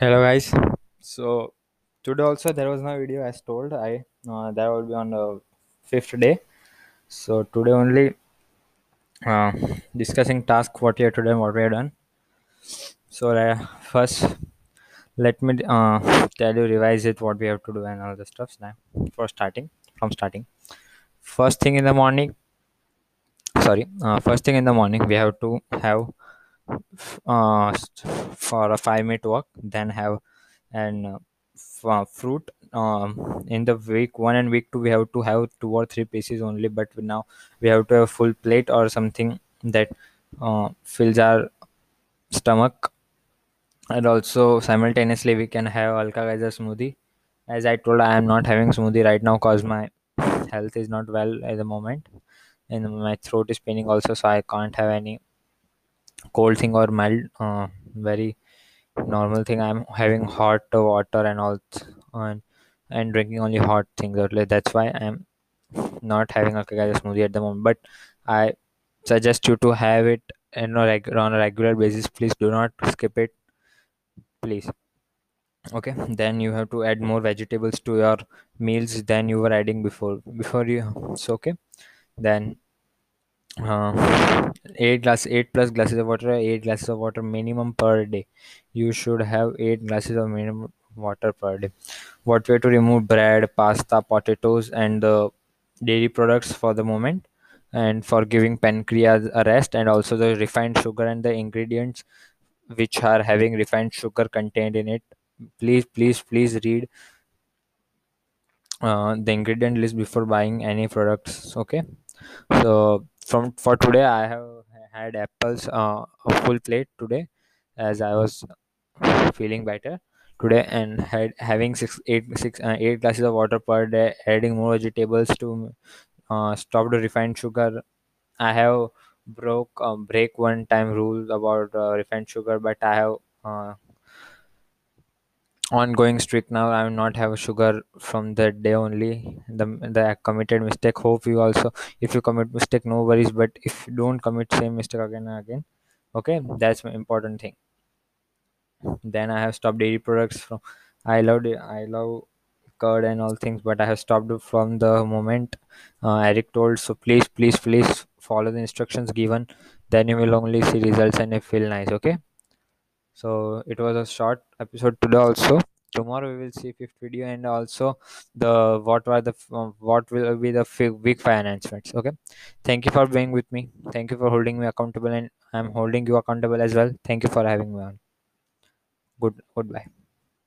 Hello guys. So today also there was no video as told. I uh, that will be on the fifth day. So today only uh, discussing task what we have to do and what we have done. So uh, first let me uh, tell you revise it what we have to do and all the stuff now for starting from starting. First thing in the morning. Sorry. Uh, first thing in the morning we have to have uh, for a five minute walk. Then have and uh, fruit um, in the week one and week two we have to have two or three pieces only but now we have to have full plate or something that uh, fills our stomach and also simultaneously we can have alka geyser smoothie as i told i am not having smoothie right now cause my health is not well at the moment and my throat is paining also so i can't have any cold thing or mild uh, very normal thing. I'm having hot water and all and and drinking only hot things only. that's why i'm not having a kagaya smoothie at the moment. But i suggest you to have it a reg- on a regular basis. Please do not skip it. Please. Okay then you have to add more vegetables to your meals than you were adding before. Before you so okay. Then uh, eight glass eight plus glasses of water eight glasses of water minimum per day. You should have eight glasses of minimum water per day. What way to remove bread pasta potatoes and the dairy products for the moment? And for giving pancreas a rest and also the refined sugar and the ingredients which are having refined sugar contained in it. Please please please read uh, the ingredient list before buying any products okay so from for today i have had apples uh, a full plate today as i was feeling better today and had having six eight six uh, eight glasses of water per day adding more vegetables to uh, stop the refined sugar. I have broke um, break one time rule about uh, refined sugar but i have uh, ongoing streak now. I will not have sugar from that day only. The the committed mistake hope you also if you commit mistake no worries. But if you don't commit same mistake again and again okay that's my important thing. Then i have stopped dairy products from i love it i love curd and all things but i have stopped from the moment uh, eric told so please please please follow the instructions given. Then you will only see results and you feel nice okay so it was a short episode today also. Tomorrow we will see fifth video and also the what were the uh, what will be the week five announcements okay? Thank you for being with me. Thank you for holding me accountable and i'm holding you accountable as well. Thank you for having me on. Good goodbye